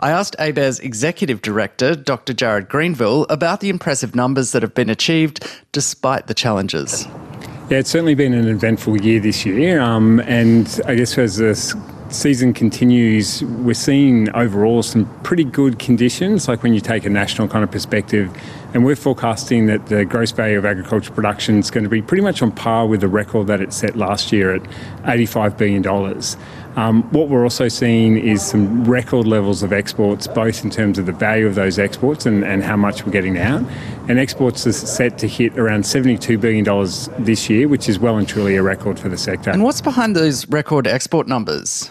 I asked ABARES executive director, Dr. Jared Greenville, about the impressive numbers that have been achieved despite the challenges. Yeah, it's certainly been an eventful year this year, um, and I guess as the season continues, we're seeing overall some pretty good conditions. Like when you take a national kind of perspective, and we're forecasting that the gross value of agricultural production is going to be pretty much on par with the record that it set last year at $85 billion. Um, what we're also seeing is some record levels of exports, both in terms of the value of those exports and, and how much we're getting out. And exports are set to hit around $72 billion this year, which is well and truly a record for the sector. And what's behind those record export numbers?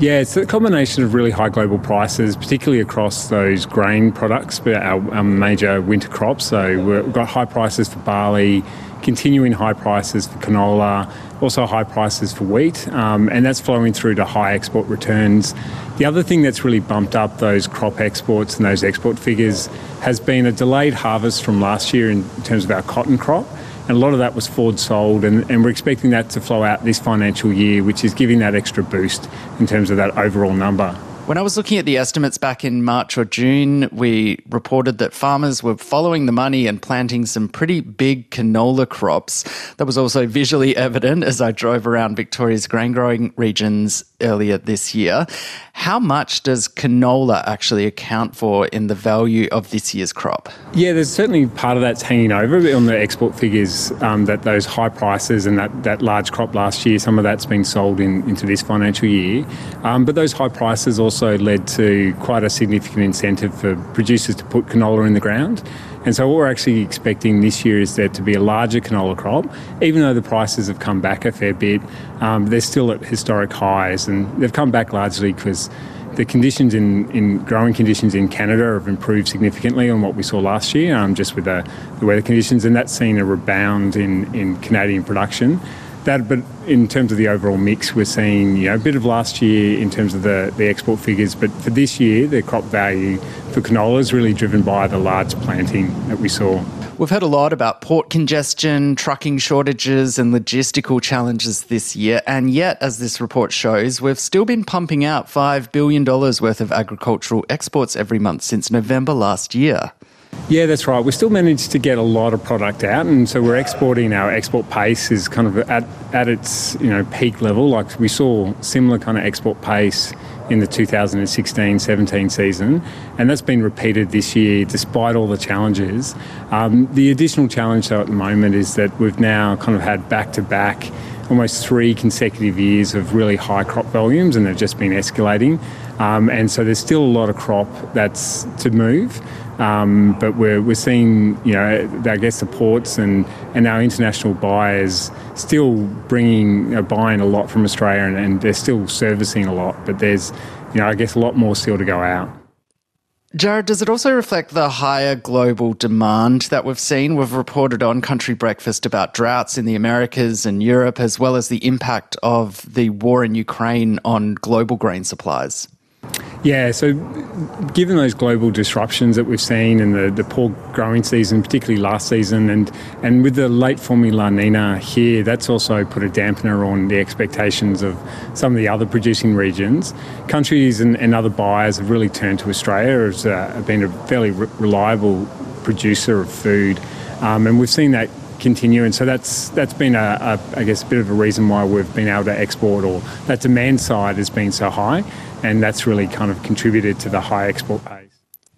Yeah, it's a combination of really high global prices, particularly across those grain products, but our, our major winter crops. So we've got high prices for barley, continuing high prices for canola, also high prices for wheat, um, and that's flowing through to high export returns. The other thing that's really bumped up those crop exports and those export figures has been a delayed harvest from last year in terms of our cotton crop. And a lot of that was forward sold, and, and we're expecting that to flow out this financial year, which is giving that extra boost in terms of that overall number. When I was looking at the estimates back in March or June, we reported that farmers were following the money and planting some pretty big canola crops. That was also visually evident as I drove around Victoria's grain growing regions earlier this year. How much does canola actually account for in the value of this year's crop? Yeah, there's certainly part of that's hanging over on the export figures um, that those high prices and that, that large crop last year, some of that's been sold in, into this financial year. Um, but those high prices also led to quite a significant incentive for producers to put canola in the ground. And so, what we're actually expecting this year is there to be a larger canola crop, even though the prices have come back a fair bit. Um, they're still at historic highs, and they've come back largely because the conditions in, in growing conditions in Canada have improved significantly on what we saw last year, um, just with the, the weather conditions, and that's seen a rebound in, in Canadian production that, but in terms of the overall mix, we're seeing you know a bit of last year in terms of the, the export figures, but for this year, the crop value for canola is really driven by the large planting that we saw. We've heard a lot about port congestion, trucking shortages, and logistical challenges this year. And yet, as this report shows, we've still been pumping out $5 billion worth of agricultural exports every month since November last year. Yeah, that's right. We still managed to get a lot of product out, and so we're exporting. Our export pace is kind of at, at its you know peak level. Like we saw similar kind of export pace in the 2016-17 season, and that's been repeated this year despite all the challenges. Um, the additional challenge though at the moment is that we've now kind of had back-to-back almost three consecutive years of really high crop volumes and they've just been escalating. Um, and so there's still a lot of crop that's to move. Um, but we're, we're seeing, you know, I guess the ports and, and our international buyers still bringing, buying a lot from Australia and, and they're still servicing a lot. But there's, you know, I guess a lot more still to go out. Jared, does it also reflect the higher global demand that we've seen? We've reported on Country Breakfast about droughts in the Americas and Europe, as well as the impact of the war in Ukraine on global grain supplies. Yeah, so given those global disruptions that we've seen and the, the poor growing season, particularly last season, and, and with the late forming La Nina here, that's also put a dampener on the expectations of some of the other producing regions. Countries and, and other buyers have really turned to Australia as uh, been a fairly re- reliable producer of food, um, and we've seen that continue. And so that's that's been a, a I guess a bit of a reason why we've been able to export, or that demand side has been so high, and that's really kind of contributed to the high export pace.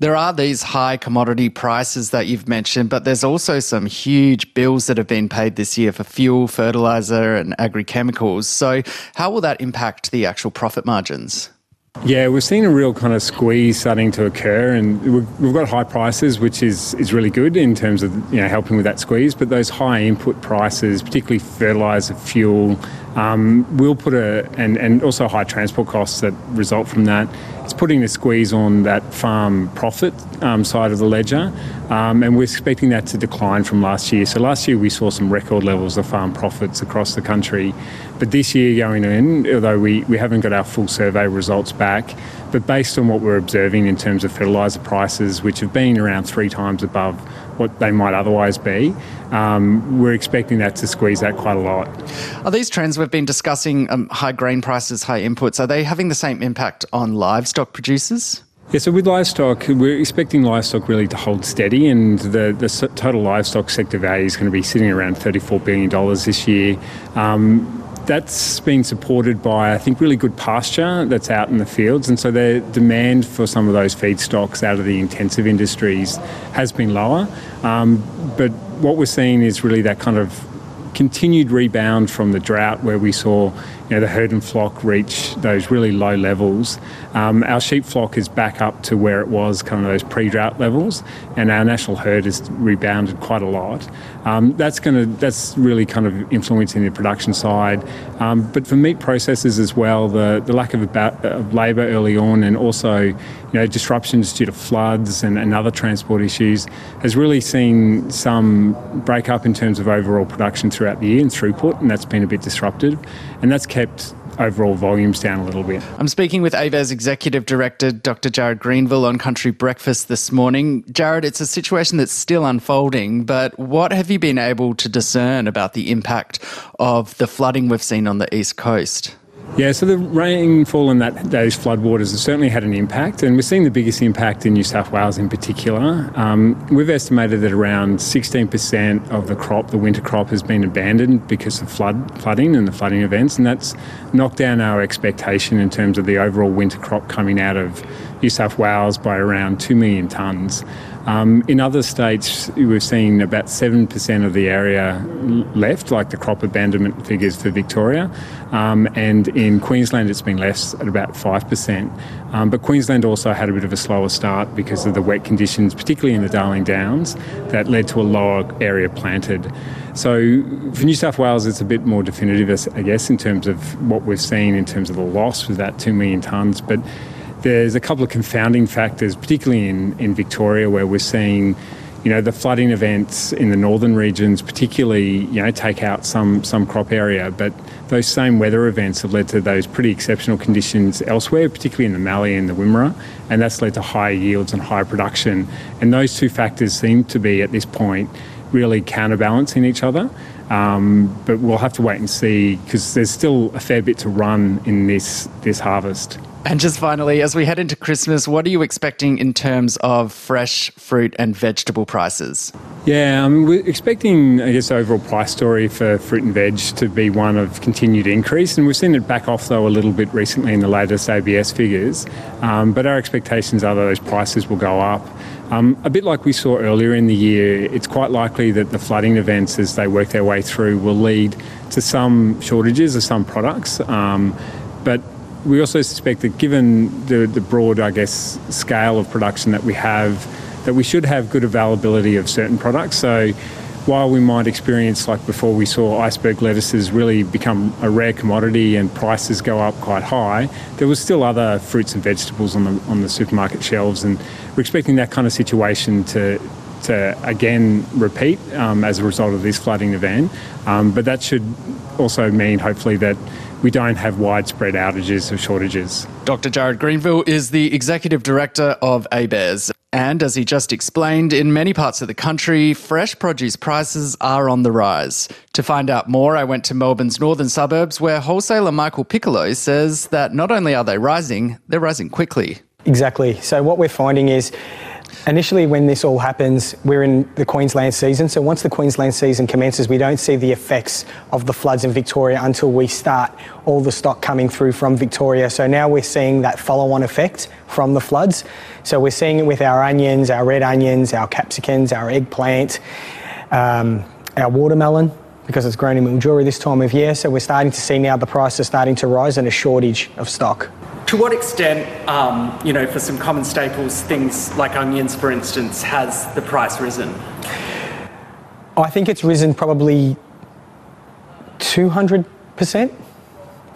There are these high commodity prices that you've mentioned, but there's also some huge bills that have been paid this year for fuel, fertilizer, and agri chemicals. So, how will that impact the actual profit margins? Yeah, we're seeing a real kind of squeeze starting to occur, and we've, we've got high prices, which is, is really good in terms of you know helping with that squeeze. But those high input prices, particularly fertilizer, fuel, um, will put a and, and also high transport costs that result from that. It's putting a squeeze on that farm profit um, side of the ledger, um, and we're expecting that to decline from last year. So last year we saw some record levels of farm profits across the country, but this year going in, although we, we haven't got our full survey results back, but based on what we're observing in terms of fertiliser prices, which have been around three times above what they might otherwise be, um, we're expecting that to squeeze that quite a lot. Are these trends we've been discussing, um, high grain prices, high inputs, are they having the same impact on livestock producers? Yeah, so with livestock, we're expecting livestock really to hold steady, and the, the total livestock sector value is going to be sitting around $34 billion this year. Um, that's been supported by, I think, really good pasture that's out in the fields. And so the demand for some of those feedstocks out of the intensive industries has been lower. Um, but what we're seeing is really that kind of continued rebound from the drought where we saw know, the herd and flock reach those really low levels. Um, our sheep flock is back up to where it was, kind of those pre-drought levels, and our national herd has rebounded quite a lot. Um, that's going to that's really kind of influencing the production side. Um, but for meat processors as well, the, the lack of, about, of labour early on, and also you know disruptions due to floods and, and other transport issues, has really seen some break up in terms of overall production throughout the year and throughput, and that's been a bit disruptive, and that's kept overall volumes down a little bit. I'm speaking with ABARES Executive Director Dr. Jared Greenville on Country Breakfast this morning. Jared, it's a situation that's still unfolding, but what have you been able to discern about the impact of the flooding we've seen on the East Coast? Yeah, so the rainfall and that those floodwaters have certainly had an impact, and we're seeing the biggest impact in New South Wales in particular. Um, we've estimated that around 16% of the crop, the winter crop, has been abandoned because of flood flooding and the flooding events, and that's knocked down our expectation in terms of the overall winter crop coming out of New South Wales by around 2 million tonnes. Um, in other states, we've seen about 7% of the area left, like the crop abandonment figures for Victoria. Um, and in Queensland, it's been less at about 5%. Um, but Queensland also had a bit of a slower start because of the wet conditions, particularly in the Darling Downs, that led to a lower area planted. So for New South Wales, it's a bit more definitive, I guess, in terms of what we've seen in terms of the loss with that 2 million tonnes. But there's a couple of confounding factors, particularly in, in Victoria, where we're seeing, you know, the flooding events in the northern regions, particularly, you know, take out some some crop area, but those same weather events have led to those pretty exceptional conditions elsewhere, particularly in the Mallee and the Wimmera, and that's led to higher yields and higher production. And those two factors seem to be at this point really counterbalancing each other. Um, but we'll have to wait and see because there's still a fair bit to run in this this harvest. And just finally, as we head into Christmas, what are you expecting in terms of fresh fruit and vegetable prices? Yeah, um, we're expecting, I guess, overall price story for fruit and veg to be one of continued increase, and we've seen it back off though a little bit recently in the latest ABS figures. Um, but our expectations are that those prices will go up. Um, a bit like we saw earlier in the year, it's quite likely that the flooding events, as they work their way through, will lead to some shortages of some products. Um, but we also suspect that given the, the broad, I guess, scale of production that we have, that we should have good availability of certain products. So while we might experience, like before we saw iceberg lettuces really become a rare commodity and prices go up quite high, there was still other fruits and vegetables on the, on the supermarket shelves. And we're expecting that kind of situation to, to again repeat um, as a result of this flooding event. Um, but that should also mean, hopefully, that we don't have widespread outages or shortages. Dr. Jared Greenville is the Executive Director of ABARES. And as he just explained, in many parts of the country, fresh produce prices are on the rise. To find out more, I went to Melbourne's northern suburbs where wholesaler Michael Piccolo says that not only are they rising, they're rising quickly. Exactly. So, what we're finding is initially, when this all happens, we're in the Queensland season. So, once the Queensland season commences, we don't see the effects of the floods in Victoria until we start all the stock coming through from Victoria. So, now we're seeing that follow on effect from the floods. So, we're seeing it with our onions, our red onions, our capsicums, our eggplant, um, our watermelon. Because it's grown in Mildura this time of year, so we're starting to see now the prices starting to rise and a shortage of stock. To what extent, um, you know, for some common staples, things like onions, for instance, has the price risen? I think it's risen probably 200%.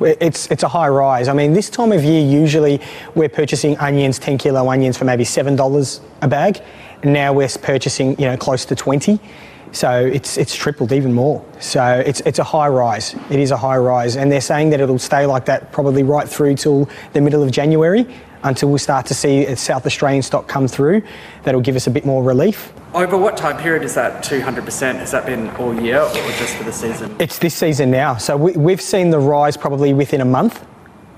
It's, it's a high rise. I mean, this time of year, usually we're purchasing onions, 10 kilo onions for maybe $7 a bag. Now we're purchasing, you know, close to 20. So it's, it's tripled even more. So it's, it's a high rise. It is a high rise. And they're saying that it'll stay like that probably right through till the middle of January until we start to see South Australian stock come through. That'll give us a bit more relief. Over what time period is that 200%? Has that been all year or just for the season? It's this season now. So we, we've seen the rise probably within a month.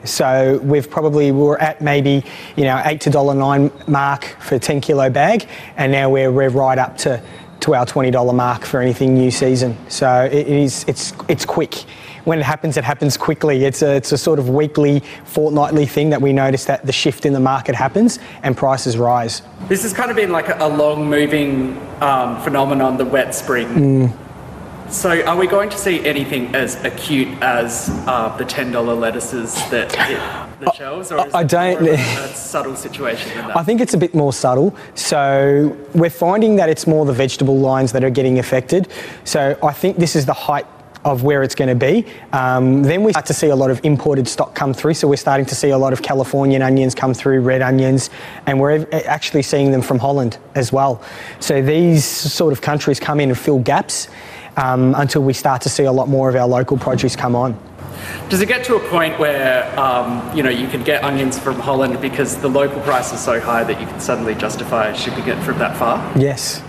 So we've probably we're at maybe you know eight to dollar nine mark for a ten kilo bag, and now we're we're right up to to our twenty dollar mark for anything new season. So it is it's it's quick. When it happens, it happens quickly. It's a, it's a sort of weekly, fortnightly thing that we notice that the shift in the market happens and prices rise. This has kind of been like a, long moving um, phenomenon, the wet spring. Mm. So, are we going to see anything as acute as uh, the ten dollar lettuces that the shelves, or is I don't- a, a subtle situation than that? I think it's a bit more subtle. So we're finding that it's more the vegetable lines that are getting affected. So I think this is the height of where it's going to be. Um, then we start to see a lot of imported stock come through. So we're starting to see a lot of Californian onions come through, red onions, and we're actually seeing them from Holland as well. So these sort of countries come in and fill gaps um, until we start to see a lot more of our local produce come on. Does it get to a point where um, you know you can get onions from Holland because the local price is so high that you can suddenly justify shipping it from that far? Yes.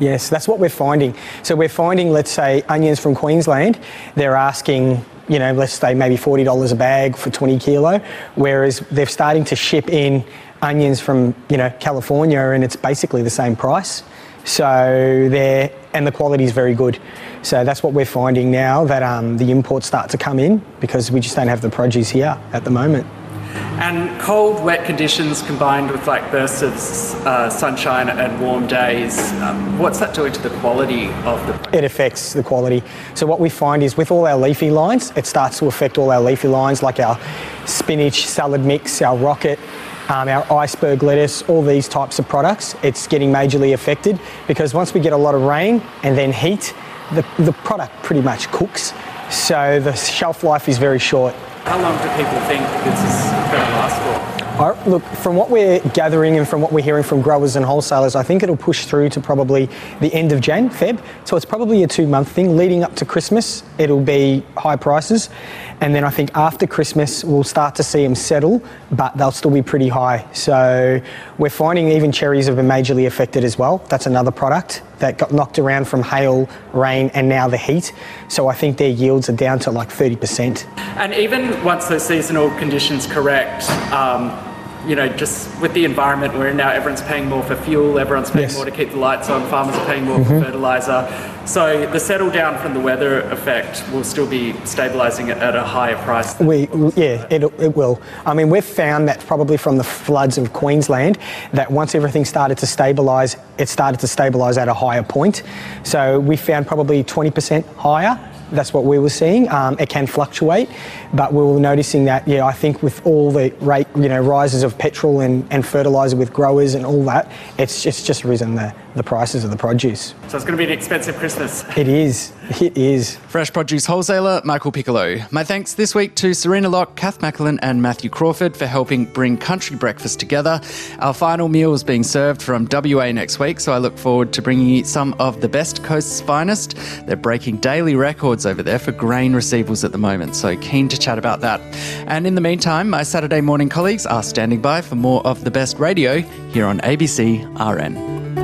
Yes, that's what we're finding. So we're finding, let's say, onions from Queensland, they're asking, you know, let's say maybe $40 a bag for 20 kilo, whereas they're starting to ship in onions from, you know, California and it's basically the same price. So they're, and the quality is very good. So that's what we're finding now that um, the imports start to come in because we just don't have the produce here at the moment. And cold, wet conditions combined with like bursts of uh, sunshine and warm days, um, what's that doing to the quality of the? It affects the quality. So what we find is with all our leafy lines, it starts to affect all our leafy lines like our spinach, salad mix, our rocket, um, our iceberg lettuce, all these types of products. It's getting majorly affected because once we get a lot of rain and then heat, the, the product pretty much cooks. So the shelf life is very short. How long do people think this is going to last for? I- look, from what we're gathering and from what we're hearing from growers and wholesalers, I think it'll push through to probably the end of Jan, Feb. So it's probably a two month thing. Leading up to Christmas, it'll be high prices. And then I think after Christmas, we'll start to see them settle, but they'll still be pretty high. So we're finding even cherries have been majorly affected as well. That's another product that got knocked around from hail, rain, and now the heat. So I think their yields are down to like 30%. And even once those seasonal conditions correct, um, you know, just with the environment we're in now, everyone's paying more for fuel, everyone's paying Yes. more to keep the lights on, farmers are paying more Mhm. for fertiliser. So the settle down from the weather effect will still be stabilising at a higher price. We, yeah, it, it will. I mean, we've found that probably from the floods of Queensland, that once everything started to stabilise, it started to stabilise at a higher point. So we found probably 20% higher. That's what we were seeing. Um, it can fluctuate, but we were noticing that. Yeah, I think with all the rate, you know, rises of petrol and, and fertiliser with growers and all that, it's just just risen the, the prices of the produce. So it's going to be an expensive Christmas. It is. It is. Fresh produce wholesaler Michael Piccolo. My thanks this week to Serena Locke, Kath Macklin, and Matthew Crawford for helping bring country breakfast together. Our final meal is being served from WA next week, so I look forward to bringing you some of the best coast's finest. They're breaking daily records records over there for grain receivables at the moment. So keen to chat about that. And in the meantime, my Saturday morning colleagues are standing by for more of the best radio here on ABC RN.